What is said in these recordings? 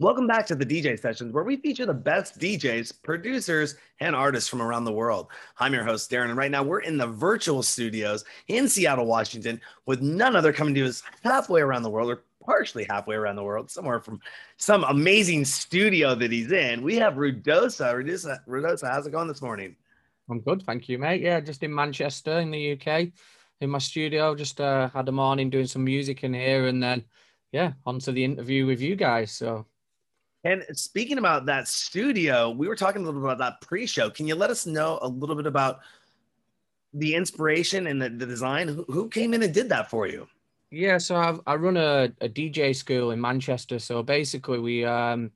Welcome back to the DJ Sessions, where we feature the best DJs, producers, and artists from around the world. I'm your host, Darren, and right now we're in the virtual studios in Seattle, Washington, with none other coming to us halfway around the world, or partially halfway around the world, somewhere from some amazing studio that he's in. We have Rudosa. Rudosa, Rudosa how's it going this morning? I'm good, thank you, mate. Yeah, just in Manchester, in the UK, in my studio. Just uh, had a morning doing some music in here, and then yeah, onto the interview with you guys. So and speaking about that studio, we were talking a little bit about that pre-show. Can you let us know a little bit about the inspiration and the, the design? Who, came in and did that for you? Yeah, so I've, I run a, a DJ school in Manchester. So basically, we um,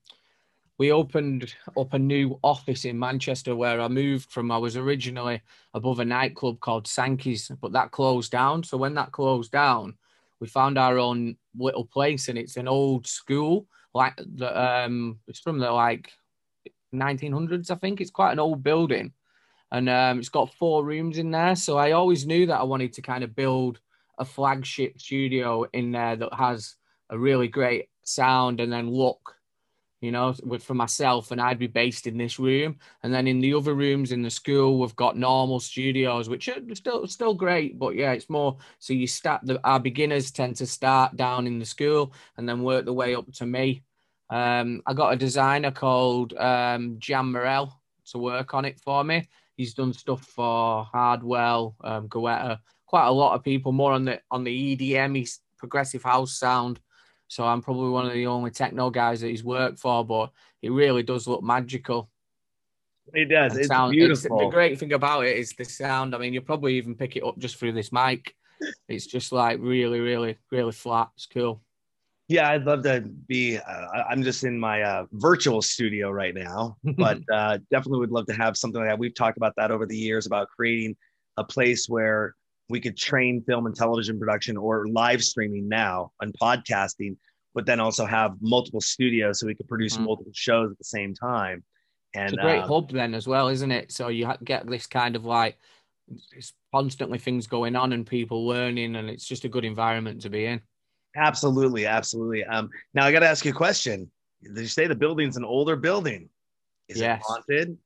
we opened up a new office in Manchester where I moved from. I was originally above a nightclub called Sankey's, but that closed down. So when that closed down, we found our own little place, and it's an old school like the um it's from the like 1900s i think. It's quite an old building. And um, it's got four rooms in there. So i always knew that i wanted to kind of build a flagship studio in there that has a really great sound and then look you know, for myself, and I'd be based in this room. And then in the other rooms in the school, we've got normal studios, which are still still great, but yeah, it's more so you start the our beginners tend to start down in the school and then work the way up to me. Um, I got a designer called um, Jan Morel to work on it for me. He's done stuff for Hardwell, um, Guetta, quite a lot of people. More on the on the EDM, he's progressive house sound so I'm probably one of the only techno guys that he's worked for, but it really does look magical. It does. it's sound, beautiful. It's, the great thing about it is the sound. I mean, you'll probably even pick it up just through this mic. It's just like really, really, really flat. It's cool. Yeah, I'd love to be. Uh, I'm just in my uh, virtual studio right now, but uh, definitely would love to have something like that. We've talked about that over the years about creating a place where we could train film and television production or live streaming now and podcasting, but then also have multiple studios so we could produce mm. multiple shows at the same time. And it's a great uh, hub then as well, isn't it? So you get this kind of like it's constantly things going on and people learning, and it's just a good environment to be in. Absolutely, absolutely. Um, now I got to ask you a question. Did you say the building's an older building? Is yes. it haunted?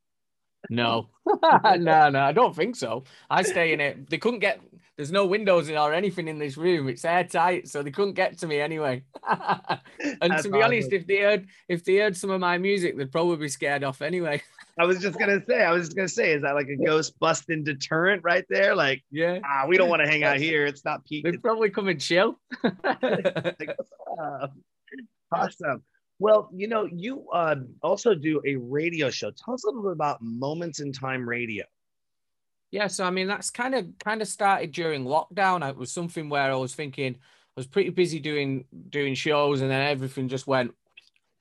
No, no, no, I don't think so. I stay in it. They couldn't get. There's no windows or anything in this room. It's airtight, so they couldn't get to me anyway. and That's to be awesome. honest, if they heard if they heard some of my music, they'd probably be scared off anyway. I was just gonna say. I was just gonna say, is that like a ghost busting deterrent right there? Like, yeah, ah, we don't want to hang out here. It's not peak. They'd probably come and chill. awesome. Well, you know, you uh, also do a radio show. Tell us a little bit about Moments in Time Radio. Yeah, so I mean, that's kind of kind of started during lockdown. It was something where I was thinking I was pretty busy doing doing shows, and then everything just went.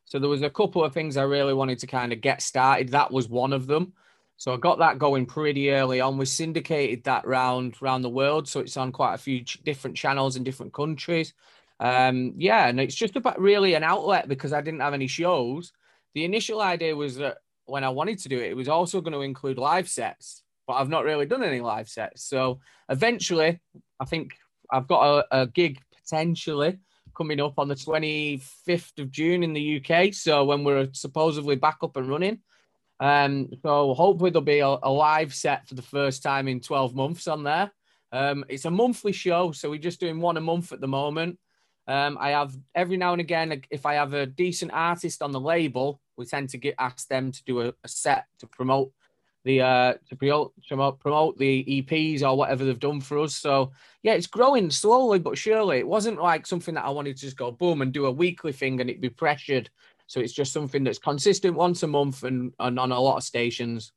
So there was a couple of things I really wanted to kind of get started. That was one of them. So I got that going pretty early on. We syndicated that round around the world, so it's on quite a few ch- different channels in different countries. Um, yeah, and it's just about really an outlet because I didn't have any shows. The initial idea was that when I wanted to do it, it was also going to include live sets, but I've not really done any live sets. So eventually, I think I've got a, a gig potentially coming up on the 25th of June in the UK. So when we're supposedly back up and running. Um, so hopefully there'll be a, a, live set for the first time in 12 months on there. Um, it's a monthly show, so we're just doing one a month at the moment. Um, I have every now and again, if I have a decent artist on the label, we tend to get asked them to do a, a set to promote the uh, to promote, promote promote the EPs or whatever they've done for us. So yeah, it's growing slowly but surely. It wasn't like something that I wanted to just go boom and do a weekly thing and it'd be pressured. So it's just something that's consistent once a month and, and on a lot of stations.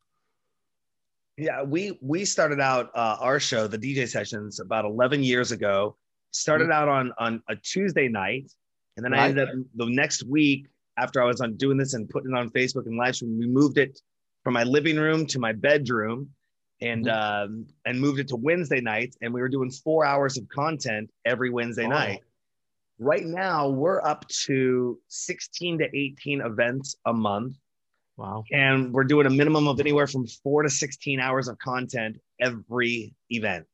Yeah, we we started out uh, our show, the DJ sessions, about eleven years ago started mm-hmm. out on on a Tuesday night, and then right. I ended up the next week after I was on doing this and putting it on Facebook and live stream. We moved it from my living room to my bedroom, and mm-hmm. um, and moved it to Wednesday nights, and we were doing four hours of content every Wednesday oh. night. Right now, we're up to 16 to 18 events a month. Wow. And we're doing a minimum of anywhere from four to 16 hours of content every event.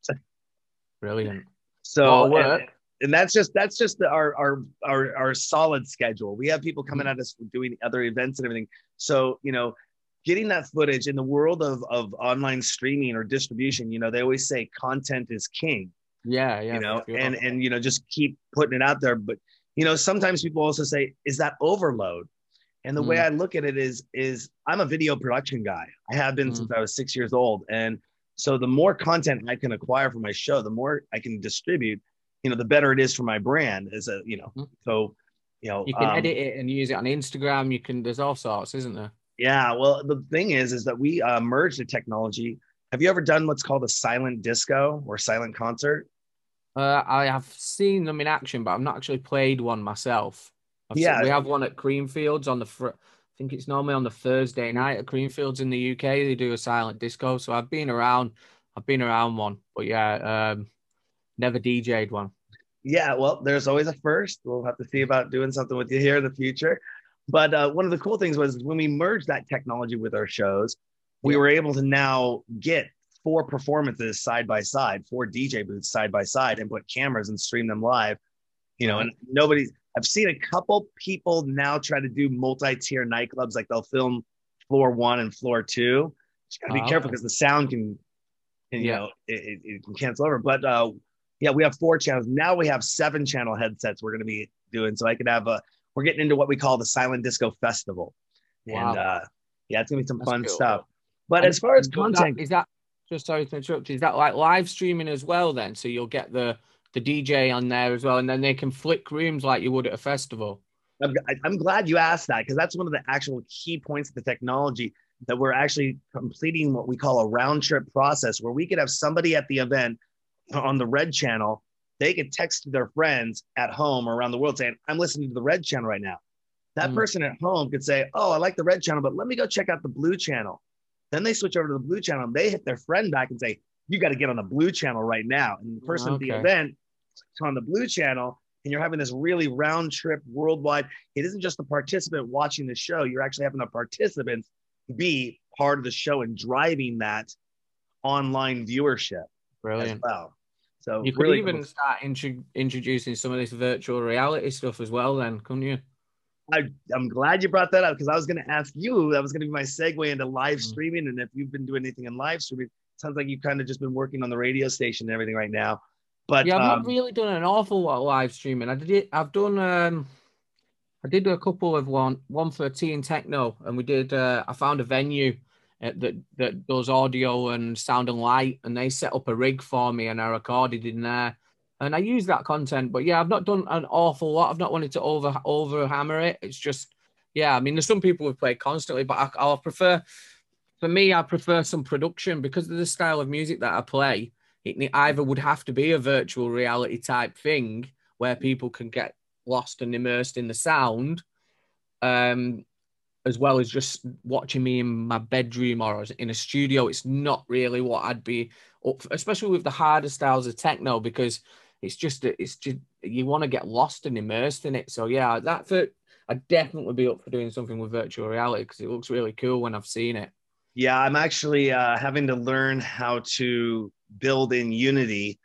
Brilliant. So and that's just that's just the, our, our our our solid schedule. We have people coming at us doing other events and everything. So you know, getting that footage in the world of of online streaming or distribution, you know, they always say content is king. Yeah, yeah. You know, and and you know, just keep putting it out there. But you know, sometimes people also say, is that overload? And the mm. way I look at it is, is I'm a video production guy. I have been mm. since I was six years old. And so the more content I can acquire for my show, the more I can distribute, you know, the better it is for my brand as a, you know, mm. so, you know, you can um, edit it and use it on Instagram. You can, there's all sorts, isn't there? Yeah. Well, the thing is, is that we uh, merged the technology. Have you ever done what's called a silent disco or silent concert? Uh, I have seen them in action, but I've not actually played one myself. I've yeah, seen, we have one at Creamfields on the fr- I think it's normally on the Thursday night at Creamfields in the UK. They do a silent disco, so I've been around. I've been around one, but yeah, um, never DJ'd one. Yeah, well, there's always a first. We'll have to see about doing something with you here in the future. But uh, one of the cool things was when we merged that technology with our shows, we were able to now get four performances side by side, four DJ booths side by side, and put cameras and stream them live. You know, and nobody's I've seen a couple people now try to do multi-tier nightclubs, like they'll film floor one and floor two. Just gotta be oh. careful because the sound can, can you yeah. know, it, it, can cancel over. But uh, yeah, we have four channels now. We have seven channel headsets we're gonna be doing, so I could have a. We're getting into what we call the Silent Disco Festival, wow. and uh, yeah, it's gonna be some That's fun cool. stuff. But and as far as content, that, is that just sorry to interrupt? Is that like live streaming as well? Then, so you'll get the the DJ on there as well, and then they can flick rooms like you would at a festival. I'm, I'm glad you asked that because that's one of the actual key points of the technology that we're actually completing what we call a round trip process where we could have somebody at the event on the red channel they could text their friends at home or around the world saying i'm listening to the red channel right now that mm. person at home could say oh i like the red channel but let me go check out the blue channel then they switch over to the blue channel and they hit their friend back and say you got to get on the blue channel right now and the person okay. at the event is on the blue channel and you're having this really round trip worldwide. It isn't just the participant watching the show, you're actually having the participants be part of the show and driving that online viewership. Brilliant. well. So you could really even cool. start intro- introducing some of this virtual reality stuff as well, then, couldn't you? I, am glad you brought that up because I was going to ask you. That was going to be my segue into live mm. streaming, and if you've been doing anything in live streaming, sounds like you've kind of just been working on the radio station and everything right now. But yeah, I've um, not really done an awful lot of live streaming. I did it. I've done. um I did do a couple of one, one for Tea and Techno, and we did. Uh, I found a venue uh, that that does audio and sound and light, and they set up a rig for me, and I recorded in there, and I use that content. But yeah, I've not done an awful lot. I've not wanted to over over hammer it. It's just, yeah. I mean, there's some people who play constantly, but I, I'll prefer. For me, I prefer some production because of the style of music that I play it either would have to be a virtual reality type thing where people can get lost and immersed in the sound, um, as well as just watching me in my bedroom or in a studio. It's not really what I'd be up for, especially with the harder styles of techno, because it's just it's just you want to get lost and immersed in it. So yeah, that for I'd definitely be up for doing something with virtual reality because it looks really cool when I've seen it. Yeah, I'm actually uh, having to learn how to build in Unity.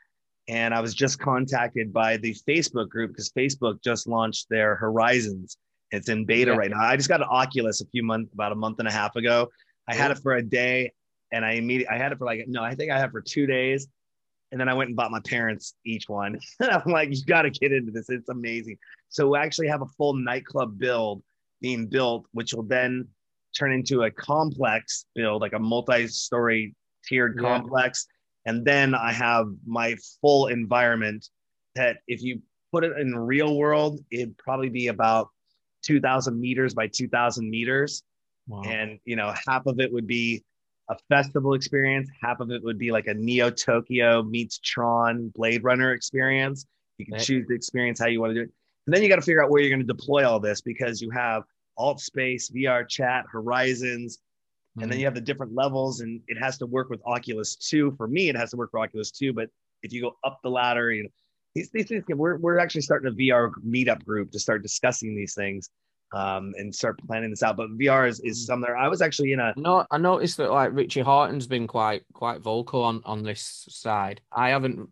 And I was just contacted by the Facebook group because Facebook just launched their Horizons. It's in beta yeah. right now. I just got an Oculus a few months, about a month and a half ago. I had it for a day, and I immediately I had it for like no, I think I had it for two days, and then I went and bought my parents each one. and I'm like, you got to get into this. It's amazing. So we actually have a full nightclub build being built, which will then turn into a complex build, like a multi-story tiered yeah. complex and then I have my full environment that if you put it in real world, it'd probably be about 2000 meters by 2000 meters. Wow. And, you know, half of it would be a festival experience. Half of it would be like a Neo Tokyo meets Tron Blade Runner experience. You can right. choose the experience how you want to do it. And then you got to figure out where you're going to deploy all this because you have alt space, VR chat, horizons, and then mm-hmm. you have the different levels and it has to work with oculus 2 for me it has to work for oculus 2 but if you go up the ladder you know these, these things we're, we're actually starting a vr meetup group to start discussing these things um, and start planning this out but vr is, is mm-hmm. somewhere i was actually in a no i noticed that like richie Hawtin's been quite quite vocal on on this side i haven't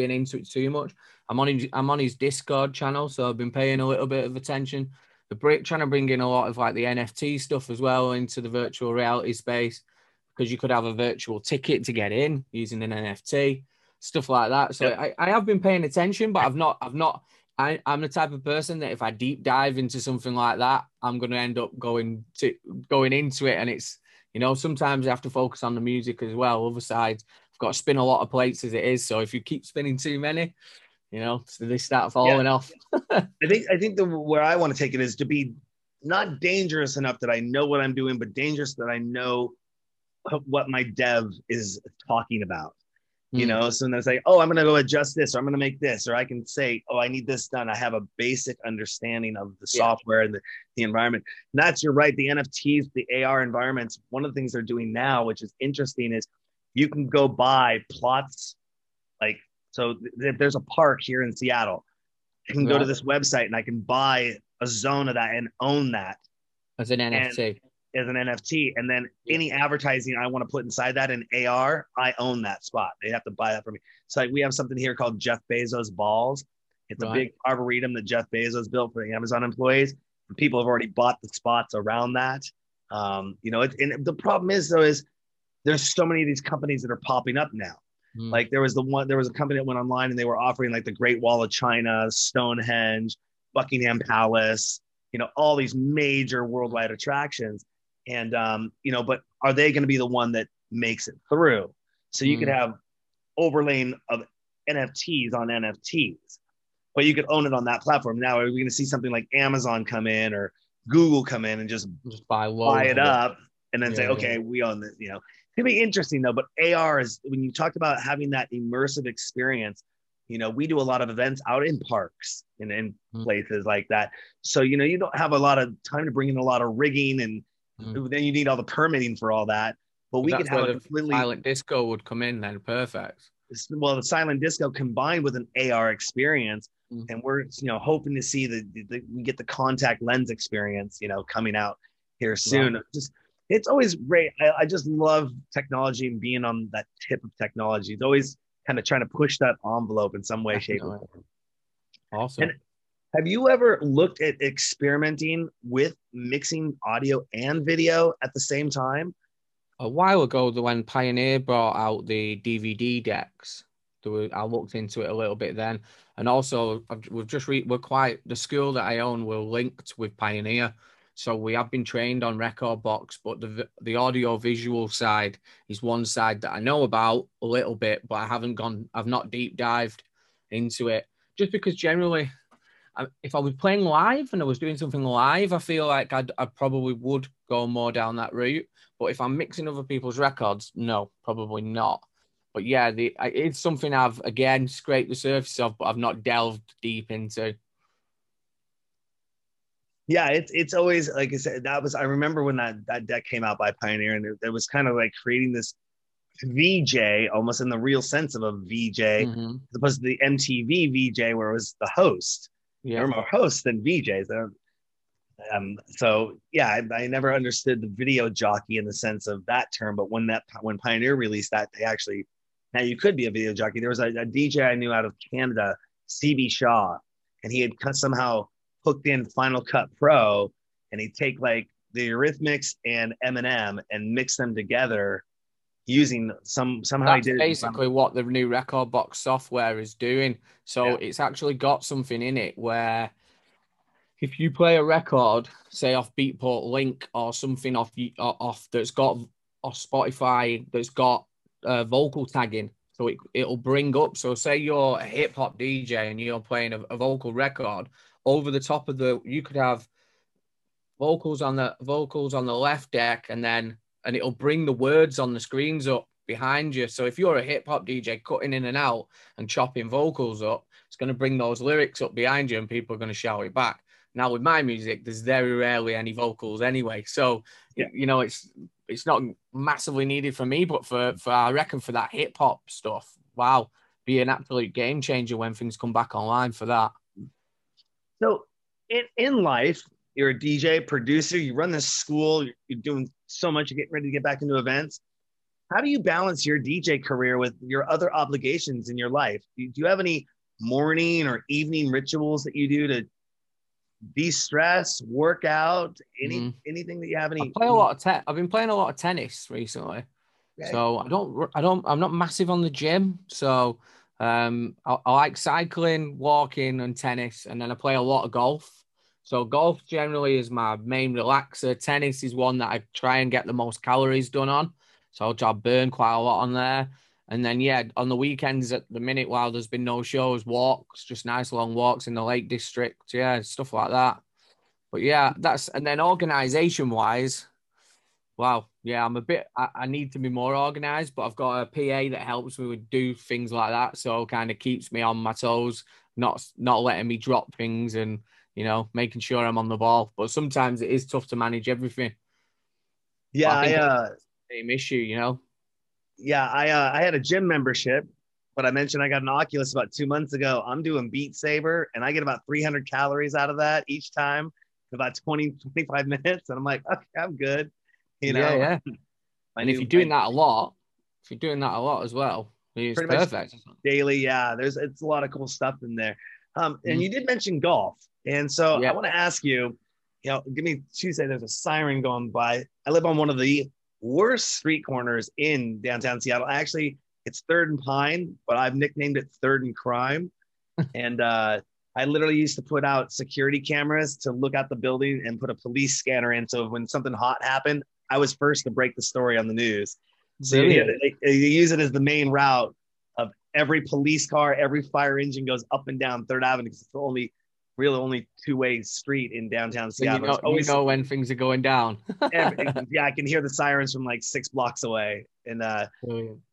been into it too much. I'm on his, I'm on his Discord channel, so I've been paying a little bit of attention. The break trying to bring in a lot of like the NFT stuff as well into the virtual reality space because you could have a virtual ticket to get in using an NFT, stuff like that. So yep. I, I have been paying attention, but I've not I've not I, am the type of person that if I deep dive into something like that, I'm going to end up going to going into it, and it's you know sometimes you have to focus on the music as well. Other sides, I've got to spin a lot of plates as it is. So if you keep spinning too many, you know, so they start falling yeah. off. I think I think the where I want to take it is to be not dangerous enough that I know what I'm doing, but dangerous that I know what my dev is talking about you hmm. know so then it's like oh i'm going to go adjust this or i'm going to make this or i can say oh i need this done. I have a basic understanding of the software and the, the environment. And that's you're right the nfts the ar environments one of the things they're doing now which is interesting is you can go buy plots like so th- there's a park here in seattle. I can go to this website and i can buy a zone of that and own that. As an nft as an NFT. And then any advertising I want to put inside that in AR, I own that spot. They have to buy that for me. So like we have something here called Jeff Bezos balls. It's right. a big arboretum that Jeff Bezos built for the Amazon employees. And people have already bought the spots around that. Um, you know, it, and the problem is though is there's so many of these companies that are popping up now. Mm. Like there was the one, there was a company that went online and they were offering like the Great Wall of China, Stonehenge, Buckingham Palace, you know, all these major worldwide attractions and um, you know, but are they going to be the one that makes it through? So you mm. could have overlaying of NFTs on NFTs, but you could own it on that platform. Now, are we going to see something like Amazon come in or Google come in and just, just buy, buy it up and then yeah, say, okay, yeah. we own this? You know, it's gonna be interesting though. But AR is when you talked about having that immersive experience. You know, we do a lot of events out in parks and in mm. places like that. So you know, you don't have a lot of time to bring in a lot of rigging and Mm. Then you need all the permitting for all that. But we could have a completely silent disco would come in then perfect. Well, the silent disco combined with an AR experience, mm. and we're you know hoping to see the, the, we get the contact lens experience you know coming out here soon. Right. Just it's always great. I, I, just love technology and being on that tip of technology. It's always kind of trying to push that envelope in some way, shape, or form. Awesome. And have you ever looked at experimenting with mixing audio and video at the same time? A while ago, the when Pioneer brought out the DVD decks, I looked into it a little bit then, and also we've just re- we're quite the school that I own. We're linked with Pioneer, so we have been trained on rekordbox, but the the audio visual side is one side that I know about a little bit, but I haven't gone. I've not deep dived into it just because generally if I was playing live and I was doing something live, I feel like I'd, I probably would go more down that route. But if I'm mixing other people's records, no, probably not. But yeah, the it's something I've again scraped the surface of, but I've not delved deep into. Yeah, it's it's always like I said. That was I remember when that that deck came out by Pioneer, and it, it was kind of like creating this VJ, almost in the real sense of a VJ, mm-hmm. as opposed to the MTV VJ, where it was the host yeah. they're more hosts than VJs. Um, so yeah, I, I, never understood the video jockey in the sense of that term, but when that when Pioneer released that, they actually now you could be a video jockey. There was a, a DJ I knew out of Canada, CB Shaw, and he had somehow hooked in Final Cut Pro, and he'd take like the Eurythmics and Eminem and mix them together using some somehow That's basically what the new rekordbox software is doing. So yeah. it's actually got something in it where if you play a record, say off Beatport Link or something off off that's got off Spotify that's got uh, vocal tagging, so it, it'll bring up. So say you're a hip hop DJ and you're playing a, a vocal record over the top of the. You could have vocals on the vocals on the left deck and then and it'll bring the words on the screens up behind you. So if you're a hip hop DJ cutting in and out and chopping vocals up, it's going to bring those lyrics up behind you and people are going to shout it back. Now with my music, there's very rarely any vocals anyway. So yeah. you know, it's it's not massively needed for me, but for for I reckon for that hip hop stuff, wow, be an absolute game changer when things come back online for that. So in in life, you're a DJ, producer, you run this school, you're, you're doing so much, you're getting ready to get back into events. how do you balance your DJ career with your other obligations in your life? Do you, do you have any morning or evening rituals that you do to de-stress, work out, any mm. anything that you have any? I play a lot of te- I've been playing a lot of tennis recently. Okay. So I don't I don't I'm not massive on the gym. So um I, I like cycling, walking and tennis and then I play a lot of golf. So golf generally is my main relaxer. Tennis is one that I try and get the most calories done on. So I burn quite a lot on there. And then yeah, on the weekends at the minute while there's been no shows, walks, just nice long walks in the Lake District, yeah, stuff like that. But yeah, that's and then organization wise, wow, yeah, I'm a bit I, I need to be more organized, but I've got a PA that helps me with do things like that. So kind of keeps me on my toes, not not letting me drop things and you know, making sure I'm on the ball. But sometimes it is tough to manage everything. Yeah, I, I uh, same issue, you know yeah, I uh, I had a gym membership, but I mentioned I got an Oculus about two months ago. I'm doing Beat Saber, and I get about 300 calories out of that each time, about 20 25 minutes, and I'm like, okay, I'm good. You know, yeah, yeah. and if you're doing that a lot, if you're doing that a lot as well, it's perfect. Daily, yeah. There's it's a lot of cool stuff in there. Um, and mm you did mention golf, and so yeah. I want to ask you, you know, give me Tuesday. There's a siren going by. I live on one of the worst street corners in downtown Seattle. Actually, it's Third and Pine, but I've nicknamed it Third and Crime. and uh, I literally used to put out security cameras to look at the building and put a police scanner in. So when something hot happened, I was first to break the story on the news. So you, you use it as the main route of every police car, every fire engine goes up and down Third Avenue because it's the only really only two way street in downtown Seattle. You know, always, you know when things are going down. yeah, I can hear the sirens from like six blocks away. And uh,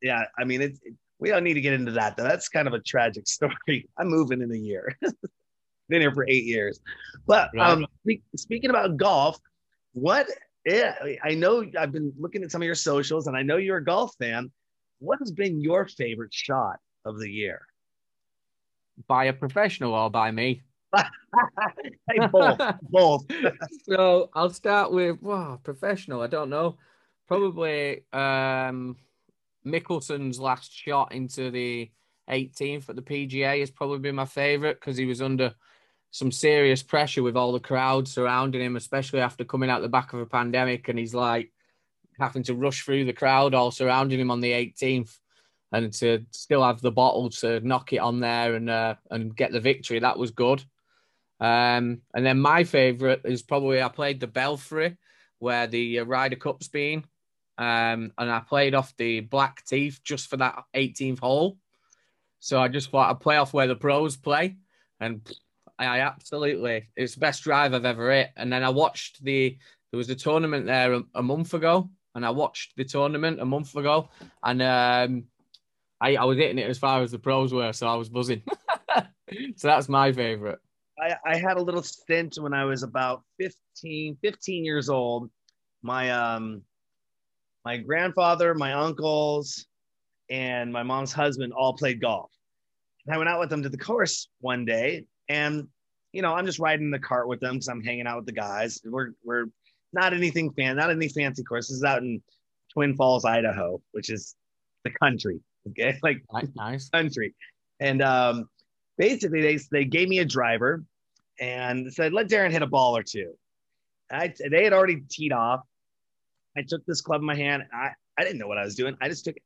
yeah, I mean, it's, it, we don't need to get into that though. That's kind of a tragic story. I'm moving in a year. Been here for eight years. But right. um, speaking about golf, what yeah, I know I've been looking at some of your socials and I know you're a golf fan. What has been your favorite shot of the year? By a professional or by me? Hey, both, both. so I'll start with wow, professional. I don't know. Probably um, Mickelson's last shot into the 18th at the PGA has probably been my favorite because he was under some serious pressure with all the crowd surrounding him, especially after coming out the back of a pandemic, and he's like having to rush through the crowd all surrounding him on the 18th and to still have the bottle to knock it on there and uh, and get the victory. That was good. Um, and then my favorite is probably I played the Belfry where the uh, Ryder Cup's been. Um, and I played off the black teeth just for that 18th hole. So I just thought I'd play off where the pros play. And I absolutely, it's the best drive I've ever hit. And then I watched the, there was a tournament there a, a month ago. And I watched the tournament a month ago. And um, I, I was hitting it as far as the pros were. So I was buzzing. so that's my favorite. I, I had a little stint when I was about 15, 15 years old. My um my grandfather, my uncles, and my mom's husband all played golf. And I went out with them to the course one day, and you know, I'm just riding the cart with them because I'm hanging out with the guys. We're we're not anything fan, not any fancy courses out in Twin Falls, Idaho, which is the country. Okay, like nice country. And um, basically they, they gave me a driver and said, let Darren hit a ball or two. I, they had already teed off. I took this club in my hand. I, I didn't know what I was doing. I just took it.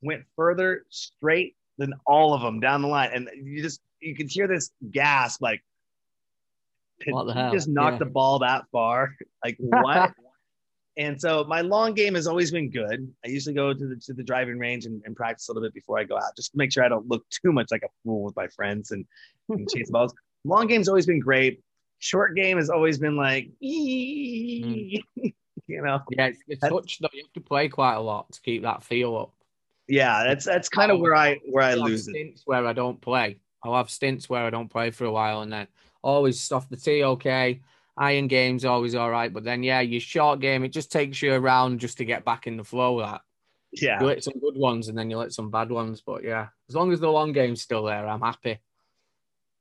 Went further straight than all of them down the line. And you just, you could hear this gasp like, what the hell? just knocked yeah. the ball that far. Like, what? And so my long game has always been good. I usually go to the to the driving range and, and, practice a little bit before I go out, just to make sure I don't look too much like a fool with my friends and, and chase balls. Long game's always been great. Short game has always been like, mm. you know. Yeah, it's, it's touch though. You have to play quite a lot to keep that feel up. Yeah, that's that's kind of where I where I lose stints it. Where I don't play, I'll have stints where I don't play for a while, and then always off the tee. Okay, iron game's always all right, but then yeah, your short game it just takes you around just to get back in the flow. That yeah, you let some good ones and then you hit some bad ones, but yeah, as long as the long game's still there, I'm happy.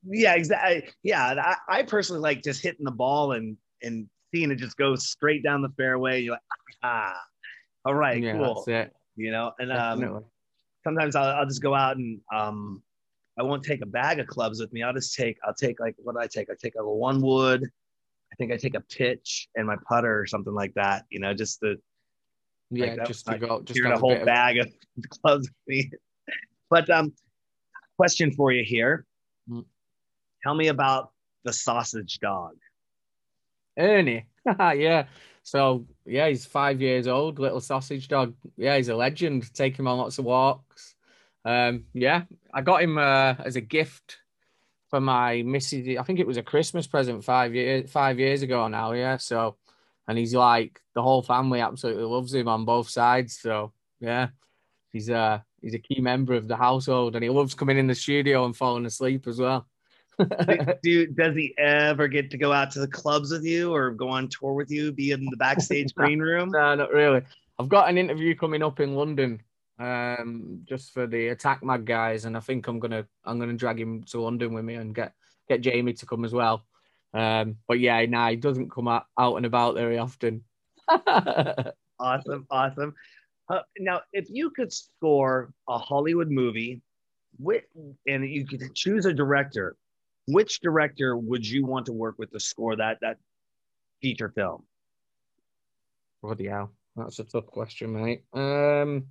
Yeah, exactly. Yeah, I, I personally like just hitting the ball and and seeing it just go straight down the fairway. You're like ah. All right, yeah, cool. that's it. You know, and um, sometimes I'll, I'll just go out and um, I won't take a bag of clubs with me. I'll just take I'll take like what do I take? I take a one wood. I think I take a pitch and my putter or something like that. You know, just to yeah, that just to go, just a whole bit of- bag of clubs with me. But um, question for you here. Mm. Tell me about the sausage dog. Ernie. yeah. So yeah, he's five years old, little sausage dog. Yeah, he's a legend. Take him on lots of walks. Um, yeah, I got him uh, as a gift for my missus. I think it was a Christmas present five years five years ago now. Yeah. So, and he's like the whole family absolutely loves him on both sides. So yeah, he's a he's a key member of the household, and he loves coming in the studio and falling asleep as well. do, do- does he ever get to go out to the clubs with you or go on tour with you, be in the backstage green room? No, not really. I've got an interview coming up in London, um, just for the Attack Mag guys, and I think I'm gonna I'm gonna drag him to London with me and get get Jamie to come as well. Um, but yeah, nah, he doesn't come out, out and about very often. Awesome, awesome. Uh, now, if you could score a Hollywood movie, with, and you could choose a director, which director would you want to work with to score that that feature film? Bloody hell, that's a tough question, mate. Um,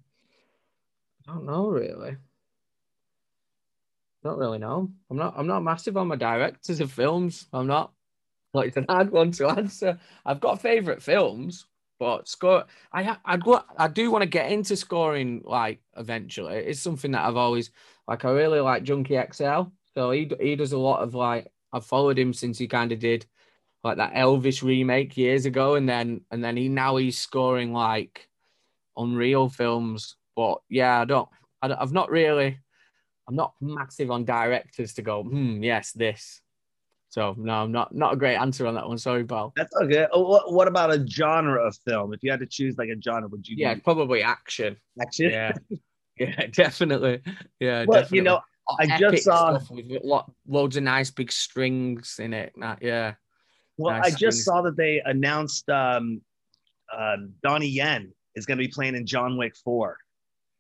I don't know really. Don't really know. I'm not. I'm not massive on my directors of films. I'm not. Like it's an hard one to answer. I've got favorite films, but score. I I'd go. I do want to get into scoring like eventually. It's something that I've always like. I really like Junkie XL. So he he does a lot of like. I've followed him since he kind of did like that Elvis remake years ago, and then and then he now he's scoring like unreal films. But yeah, I don't. I don't, I've not really. I'm not massive on directors to go. Hmm. Yes, this. So no, I'm not not a great answer on that one. Sorry, pal. That's okay. Oh, what, what about a genre of film? If you had to choose like a genre, would you? Yeah, do probably action. action. Yeah, yeah, definitely. Yeah, Well, definitely. you know, I just saw- with lo- loads of nice big strings in it. Yeah, Well, Nice I just things. saw that they announced um, uh, Donnie Yen is going to be playing in John Wick Four.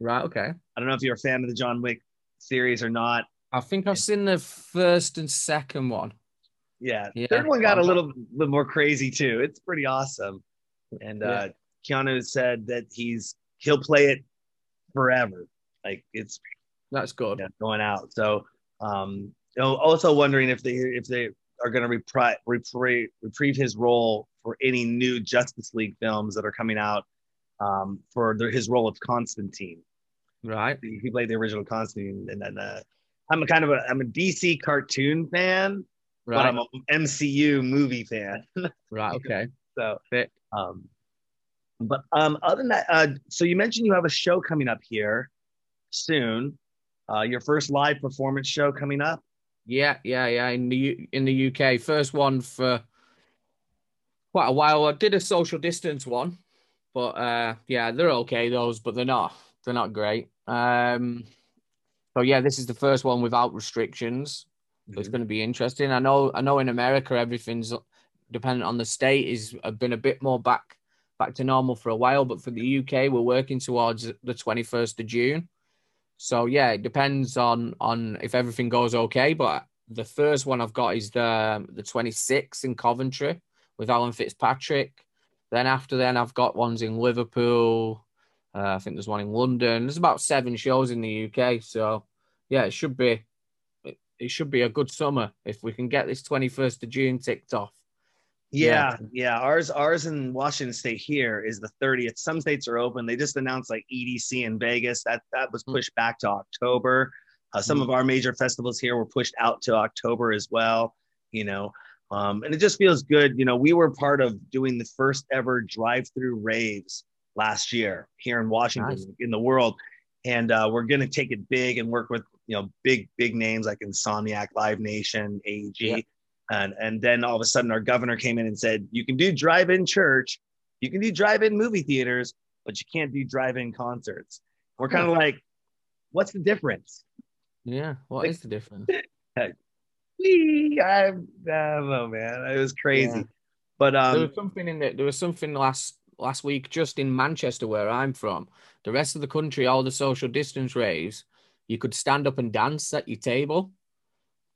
Right. Okay. I don't know if you're a fan of the John Wick series or not. I think I've seen the first and second one. Yeah, Yeah, third one got a I'm- little bit more crazy too. It's pretty awesome. And uh, Keanu said that he's he'll play it forever. Like it's That's good. yeah, going out. So um, you know, also wondering if they if they are going to repri- repri- reprieve his role for any new Justice League films that are coming out um, for the, his role of Constantine. Right. He played the original Constantine, and then uh, I'm a kind of a I'm a DC cartoon fan, but Right. I'm an MCU movie fan. Right. Okay. so, Fit. um, but um, other than that, uh, so you mentioned you have a show coming up here soon. Uh, your first live performance show coming up. Yeah, yeah, yeah. In the U- in the UK, first one for quite a while. I did a social distance one, but uh, yeah, they're okay those, but they're not they're not great. Um, so yeah, this is the first one without restrictions. So it's going to be interesting. I know I know in America everything's dependent on the state is uh, been a bit more back back to normal for a while, but for the UK we're working towards the 21st of June. So yeah, it depends on on if everything goes okay. But the first one I've got is the the 26th in Coventry with Alan Fitzpatrick. Then after then I've got ones in Liverpool. Uh, I think there's one in London. There's about seven shows in the UK. So yeah, it should be it, it should be a good summer if we can get this 21st of June ticked off. Yeah, yeah. Ours, ours in Washington State here is the 30th. Some states are open. They just announced like EDC in Vegas. That that was Mm. pushed back to October. Uh, some Mm. of our major festivals here were pushed out to October as well. You know, um, and it just feels good. You know, we were part of doing the first ever drive-through raves last year here in Washington Nice. in the world, and uh, we're going to take it big and work with you know big big names like Insomniac, Live Nation, AEG. Yeah. And and then all of a sudden our governor came in and said, you can do drive-in church, you can do drive-in movie theaters, but you can't do drive-in concerts. We're kind of like, what's the difference? Yeah, what is the difference? Wee, I, I don't know, man. It was crazy. Yeah. But there um, was something in the, there was something last last week just in Manchester, where I'm from. The rest of the country, all the social distance raves, you could stand up and dance at your table.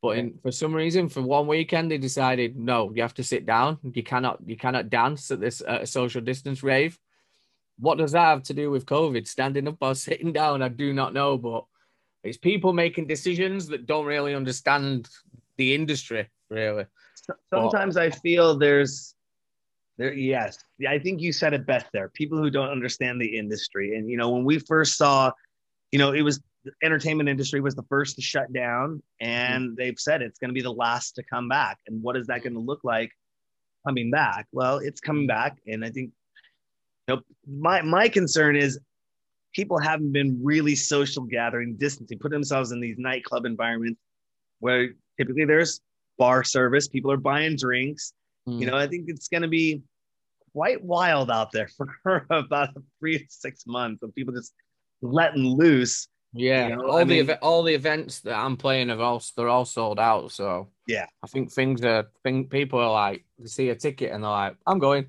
But in, for some reason, for one weekend, they decided no, you have to sit down. You cannot you cannot dance at this uh, social distance rave. What does that have to do with COVID? Standing up or sitting down? I do not know, but it's people making decisions that don't really understand the industry, really. Sometimes but, I feel there's there. Yes, I think you said it best there. People who don't understand the industry, and you know, when we first saw, you know, it was the entertainment industry was the first to shut down, and mm-hmm. they've said it's going to be the last to come back. And what is that going to look like coming back? Well, it's coming back, and I think you know, my my concern is people haven't been really social gathering, distancing, putting themselves in these nightclub environments where typically there's bar service, people are buying drinks. Mm. You know, I think it's going to be quite wild out there for about three to six months of people just letting loose yeah, you know, all I the mean, all the events that I'm playing are all they're all sold out. So yeah, I think things are think people are like they see a ticket and they're like, I'm going,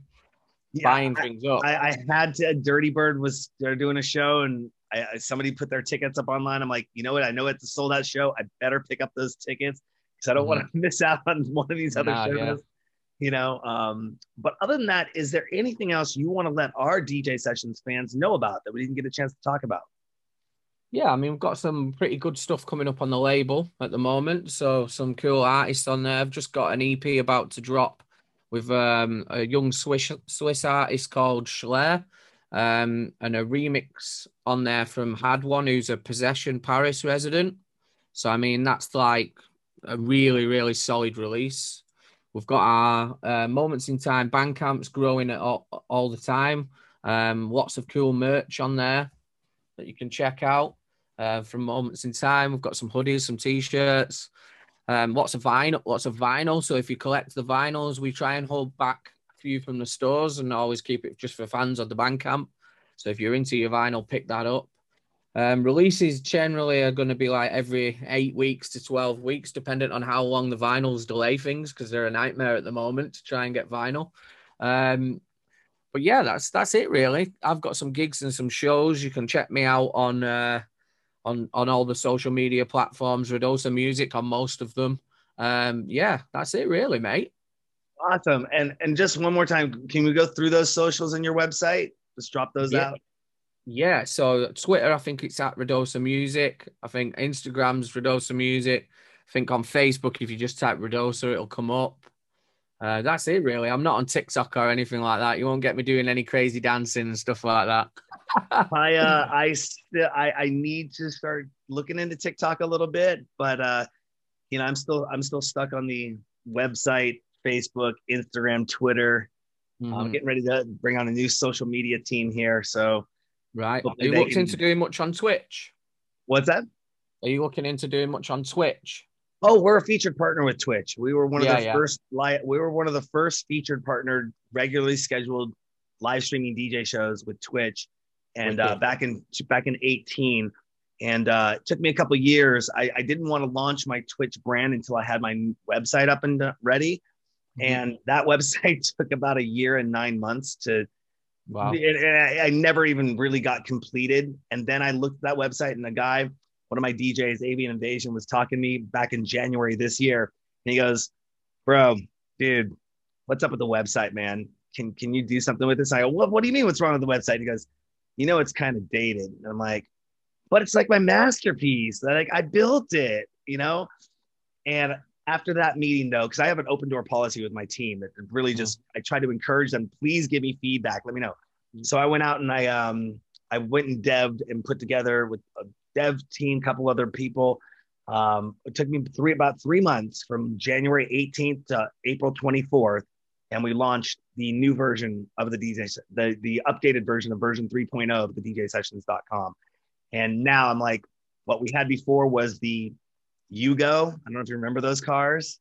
yeah, buying I, things up. I, I, had to. Dirty Bird was they're doing a show and I, somebody put their tickets up online. I'm like, you know what? I know it's a sold out show. I better pick up those tickets because I don't mm-hmm. want to miss out on one of these other nah, shows. Yeah. You know, um, but other than that, is there anything else you want to let our DJ sessions fans know about that we didn't get a chance to talk about? Yeah, I mean, we've got some pretty good stuff coming up on the label at the moment. So some cool artists on there. I've just got an EP about to drop with um, a young Swiss Swiss artist called Schler, um, and a remix on there from Hadone, who's a Possession Paris resident. So I mean, that's like a really really solid release. We've got our uh, moments in time Bandcamp's growing all, all the time. Um, lots of cool merch on there that you can check out uh, from moments in time. We've got some hoodies, some t-shirts, um, lots of vinyl, lots of vinyl. So if you collect the vinyls, we try and hold back a few from the stores and always keep it just for fans of the Bandcamp. So if you're into your vinyl, pick that up. Um, releases generally are going to be like every eight weeks to 12 weeks, depending on how long the vinyls delay things, because they're a nightmare at the moment to try and get vinyl. Um, but yeah, that's that's it really. I've got some gigs and some shows. You can check me out on uh, on on all the social media platforms. Rudosa Music on most of them. Um, yeah, that's it, really, mate. Awesome. And and just one more time, can we go through those socials in your website? Just drop those yeah. out. Yeah. So Twitter, I think it's at Rudosa Music. I think Instagram's Rudosa Music. I think on Facebook, if you just type Rudosa, it'll come up. Uh, that's it, really. I'm not on TikTok or anything like that. You won't get me doing any crazy dancing and stuff like that. I uh, I I, I need to start looking into TikTok a little bit, but uh, you know, I'm still I'm still stuck on the website, Facebook, Instagram, Twitter. Mm-hmm. I'm getting ready to bring on a new social media team here. So, right, are you looking into doing much on Twitch? What's that? Are you looking into doing much on Twitch? Oh, we're a featured partner with Twitch. We were one of yeah, the yeah. first li- we were one of the first featured partnered regularly scheduled live streaming DJ shows with Twitch. And uh, back in back in 18 and uh, it took me a couple years. I, I, didn't want to launch my Twitch brand until I had my website up and uh, ready. Mm-hmm. And that website took about a year and nine months to Wow. I, I never even really got completed. And then I looked at that website and a guy one of my DJs, Avian Invasion, was talking to me back in January this year. And he goes, Bro, dude, what's up with the website, man? Can can you do something with this? I go, What what do you mean what's wrong with the website? He goes, You know, it's kind of dated. And I'm like, but it's like my masterpiece. Like I built it, you know? And after that meeting though, because I have an open door policy with my team that really just I try to encourage them, please give me feedback. Let me know. So I went out and I um I went and devved and put together with a dev team, couple other people. Um, it took me three about three months from January 18th to April 24th, and we launched the new version of the DJ, the the updated version of version 3.0 of the dj DJSessions.com. And now I'm like, what we had before was the Yugo. I don't know if you remember those cars.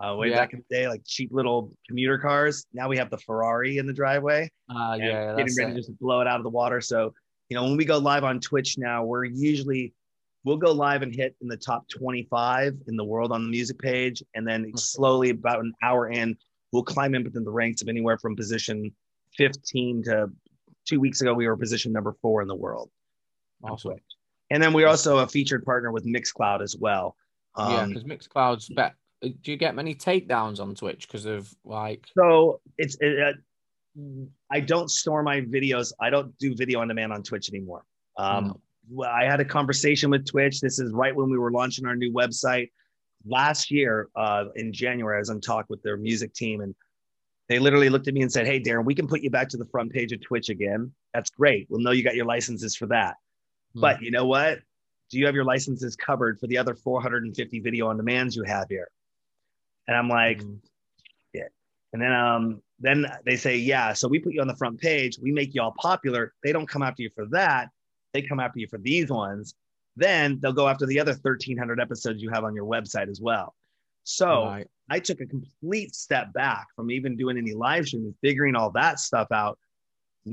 Uh, way yeah. back in the day, like cheap little commuter cars. Now we have the Ferrari in the driveway. Uh, yeah, getting ready it. to just blow it out of the water. So you know, when we go live on Twitch now, we're usually we'll go live and hit in the top 25 in the world on the music page, and then slowly about an hour in, we'll climb in within the ranks of anywhere from position 15 to two weeks ago, we were position number four in the world. Awesome. And then we're also a featured partner with Mixcloud as well. Um, yeah, because Mixcloud's bet. Do you get many takedowns on Twitch because of like? So it's it, uh, I don't store my videos. I don't do video on demand on Twitch anymore. Um, no. I had a conversation with Twitch. This is right when we were launching our new website last year uh, in January. I was on talk with their music team, and they literally looked at me and said, "Hey, Darren, we can put you back to the front page of Twitch again. That's great. We'll know you got your licenses for that. But you know what? Do you have your licenses covered for the other 450 video on demands you have here?" And I'm like, mm. "Yeah." And then um, then they say, yeah, so we put you on the front page, we make you all popular. They don't come after you for that. They come after you for these ones. Then they'll go after the other 1,300 episodes you have on your website as well. So right. I took a complete step back from even doing any live streaming, figuring all that stuff out.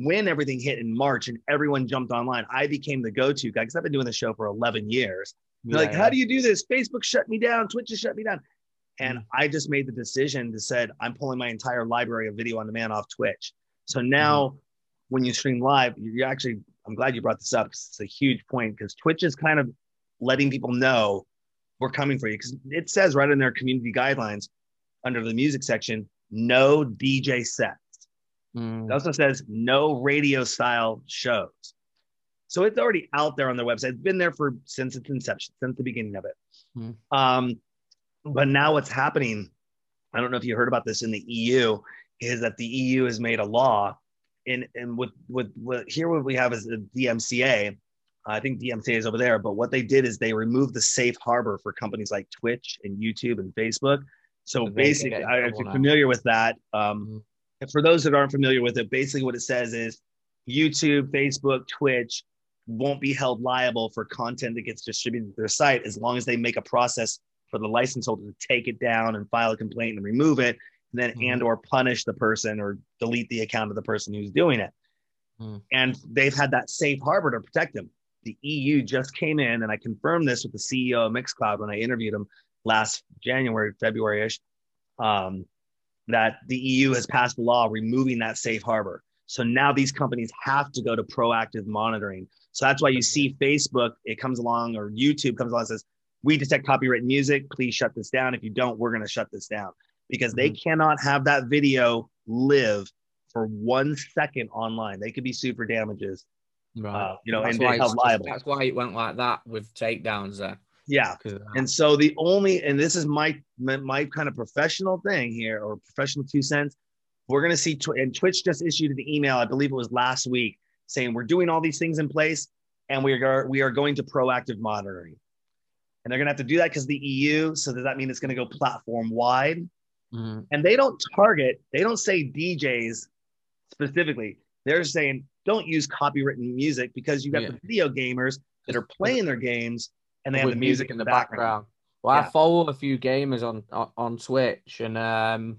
When everything hit in March and everyone jumped online, I became the go to guy because I've been doing the show for 11 years. Yeah. Like, how do you do this? Facebook shut me down, Twitch has shut me down. And mm-hmm. I just made the decision to said, I'm pulling my entire library of video on demand off Twitch. So now mm-hmm. when you stream live, you actually, I'm glad you brought this up. It's a huge point because Twitch is kind of letting people know we're coming for you. Because it says right in their community guidelines under the music section, no DJ sets. Mm. It also says no radio style shows. So it's already out there on their website. It's been there for since its inception, since the beginning of it. Mm. Um, but now what's happening, I don't know if you heard about this in the EU, is that the EU has made a law. And, and with, with, with here, what we have is the DMCA. I think DMCA is over there, but what they did is they removed the safe harbor for companies like Twitch and YouTube and Facebook. So basically, if you're familiar with that, um, mm-hmm. For those that aren't familiar with it, basically what it says is YouTube, Facebook, Twitch won't be held liable for content that gets distributed to their site as long as they make a process for the license holder to take it down and file a complaint and remove it and then mm. and or punish the person or delete the account of the person who's doing it mm. and they've had that safe harbor to protect them the eu just came in and i confirmed this with the ceo of mixcloud when i interviewed him last january february-ish um, that the eu has passed a law removing that safe harbor so now these companies have to go to proactive monitoring so that's why you see facebook it comes along or youtube comes along and says we detect copyright music. Please shut this down. If you don't, we're going to shut this down because mm-hmm. they cannot have that video live for one second online. They could be super damages. Right. Uh, you know, that's and why held liable. That's why it went like that with takedowns there. Yeah. And so the only, and this is my, my, my kind of professional thing here or professional two cents. We're going to see, and Twitch just issued an email, I believe it was last week, saying we're doing all these things in place and we are, we are going to proactive monitoring and they're going to have to do that because the EU. So does that mean it's going to go platform wide? Mm-hmm. And they don't target, they don't say DJs specifically. They're saying don't use copywritten music because you got yeah. the video gamers that are playing their games and they have the music, music in the background. background. Well, yeah. I follow a few gamers on on Twitch and um,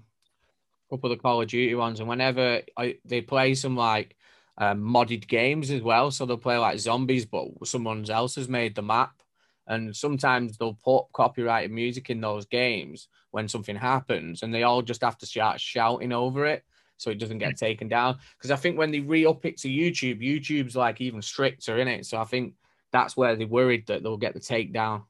a couple of the Call of Duty ones, and whenever I, they play some like um, modded games as well, so they'll play like zombies, but someone else has made the map and sometimes they'll put copyrighted music in those games when something happens, and they all just have to start shouting over it so it doesn't get taken down. Because I think when they re up it to YouTube, YouTube's like even stricter in it. So I think that's where they're worried that they'll get the takedown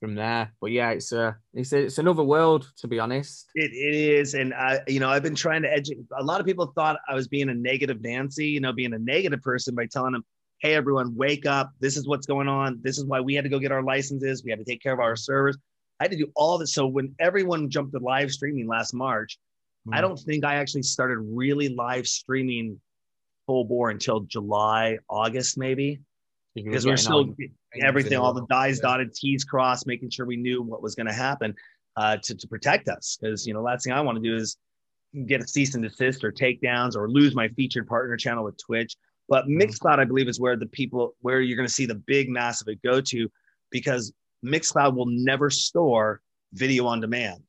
from there. But yeah, it's a it's a, it's another world to be honest. It, it is, and I you know I've been trying to educate. A lot of people thought I was being a negative Nancy, you know, being a negative person by telling them hey, everyone, wake up. This is what's going on. This is why we had to go get our licenses. We had to take care of our servers. I had to do all this. So when everyone jumped to live streaming last March, mm-hmm. I don't think I actually started really live streaming full bore until July, August, maybe. Because we're still everything, all the I's dotted, T's crossed, making sure we knew what was going to happen uh, to, to protect us. Because, you know, last thing I want to do is get a cease and desist or takedowns or lose my featured partner channel with Twitch. But mm-hmm. Mixcloud, I believe, is where the people where you're going to see the big mass of it go to, because Mixcloud will never store video on demand.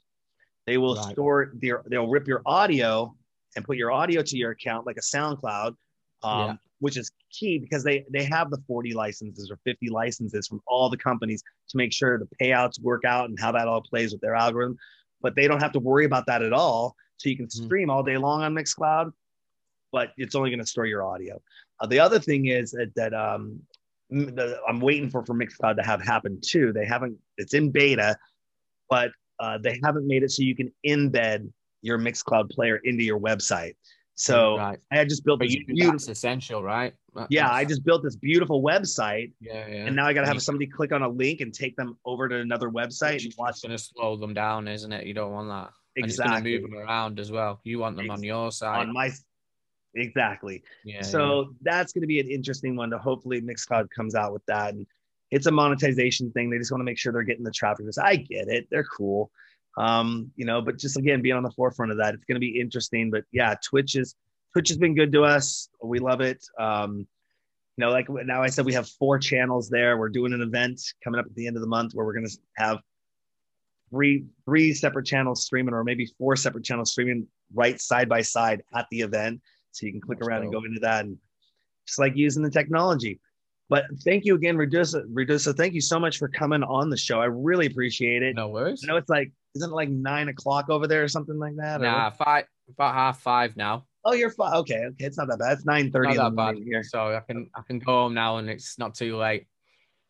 They will right. store their they'll rip your audio and put your audio to your account like a SoundCloud, um, yeah. Which is key because they they have the 40 licenses or 50 licenses from all the companies to make sure the payouts work out and how that all plays with their algorithm. But they don't have to worry about that at all. So you can mm-hmm. stream all day long on Mixcloud but it's only going to store your audio. Uh, the other thing is that, that um, the, I'm waiting for for Mixcloud to have happen too. They haven't. It's in beta, but uh, they haven't made it so you can embed your Mixcloud player into your website. So right. I just built this beautiful, that's essential, right? yeah, I just built this beautiful website. Yeah, yeah. And now I got to have somebody click on a link and take them over to another website Which and watch. It's going to slow them down, isn't it? You don't want that. Exactly. And it's move them around as well. You want them on your side. On my exactly. Yeah. So yeah. that's going to be an interesting one to hopefully Mixcloud comes out with that. And it's a monetization thing. They just want to make sure they're getting the traffic. I get it. They're cool. Um, you know, but just again, being on the forefront of that, it's going to be interesting. But yeah, Twitch is Twitch has been good to us. We love it. Um, you know, like now I said, we have four channels there. We're doing an event coming up at the end of the month where we're going to have three three separate channels streaming, or maybe four separate channels streaming right side by side at the event. So you can click That's around and go into that, and just like using the technology. But thank you again, Rudosa. Rudosa, thank you so much for coming on the show. I really appreciate it. No worries. I know it's like, isn't it like nine o'clock over there or something like that? Nah, five, about half five now. Oh, you're fine. Okay, okay, it's not that bad. It's nine thirty in the here, so I can I can go home now, and it's not too late.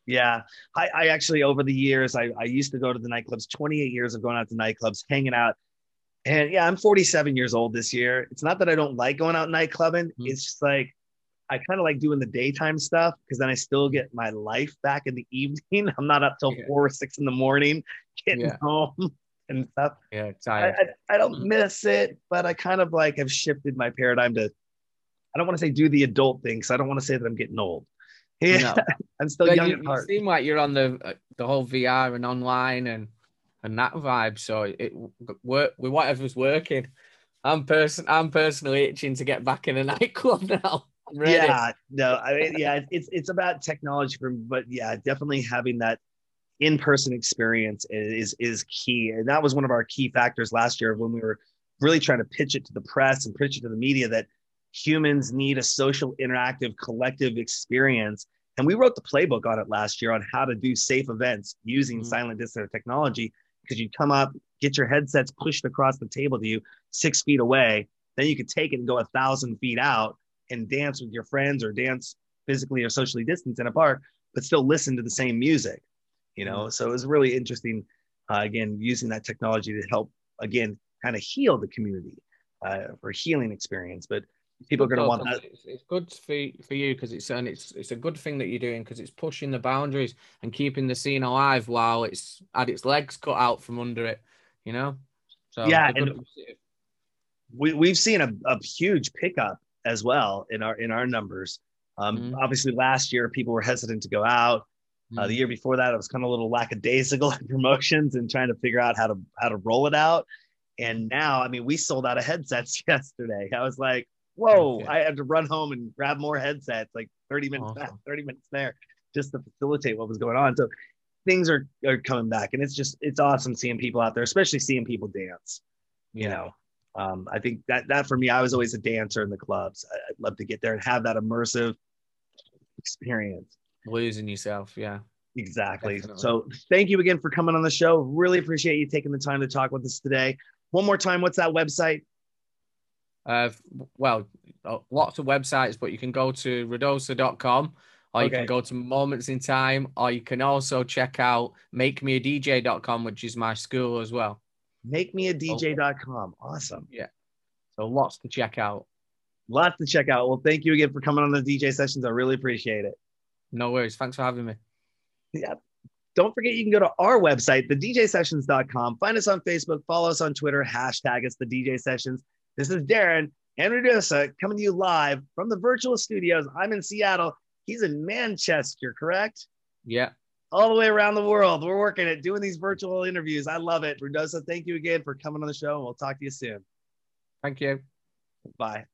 Yeah, I, I actually over the years I, I used to go to the nightclubs. Twenty eight years of going out to nightclubs, hanging out, and yeah, I'm 47 years old this year. It's not that I don't like going out nightclubbing. Mm-hmm. It's just like I kind of like doing the daytime stuff because then I still get my life back in the evening. I'm not up till yeah. four or six in the morning getting yeah. home and stuff. Yeah, I, I, I, don't miss it, but I kind of like have shifted my paradigm to. I don't want to say do the adult thing because I don't want to say that I'm getting old. Yeah, no. I'm still but young you, at heart. You seem like you're on the uh, the whole VR and online and and that vibe. So it work with whatever's working. I'm person I'm personally itching to get back in a nightclub now. Yeah, no, I mean, yeah, it's it's about technology, for me, but yeah, definitely having that in-person experience is is key. And that was one of our key factors last year when we were really trying to pitch it to the press and pitch it to the media that humans need a social interactive collective experience. And we wrote the playbook on it last year on how to do safe events using mm-hmm. silent distance technology. Because you come up get your headsets pushed across the table to you six feet away. Then you could take it and go a thousand feet out and dance with your friends or dance physically or socially distanced in a park but still listen to the same music you know? So it was really interesting uh, again using that technology to help again kind of heal the community uh, for healing experience but people are going to want that. it's, good for, for you because it's and it's it's a good thing that you're doing because it's pushing the boundaries and keeping the scene alive while it's had its legs cut out from under it you know? So yeah and we, we've seen a, a huge pickup as well in our in our numbers. Um, mm-hmm. obviously last year people were hesitant to go out uh, the year before that, it was kind of a little lackadaisical in promotions and trying to figure out how to how to roll it out. And now, I mean, we sold out of headsets yesterday. I was like, whoa! Okay. I had to run home and grab more headsets, like 30 minutes awesome. back, 30 minutes there, just to facilitate what was going on. So things are are coming back, and it's just it's awesome seeing people out there, especially seeing people dance. You know, um, I think that that for me, I was always a dancer in the clubs. I'd love to get there and have that immersive experience losing yourself. Yeah. Exactly. Definitely. So thank you again for coming on the show. Really appreciate you taking the time to talk with us today. One more time, what's that website? Uh, well, uh, lots of websites, but you can go to rudosa.com or okay. you can go to Moments in Time, or you can also check out makemeadj.com, which is my school as well. Makemeadj.com. Awesome. Yeah. So lots to check out. Lots to check out. Well, thank you again for coming on the DJ sessions. I really appreciate it. No worries. Thanks for having me. Yeah. Don't forget, you can go to our website, thedjsessions.com. Find us on Facebook, follow us on Twitter, hashtag us the DJ Sessions. This is Darren and Rudosa coming to you live from the virtual studios. I'm in Seattle. He's in Manchester, correct? Yeah. All the way around the world. We're working it, doing these virtual interviews. I love it. Rudosa, thank you again for coming on the show, and we'll talk to you soon. Thank you. Bye.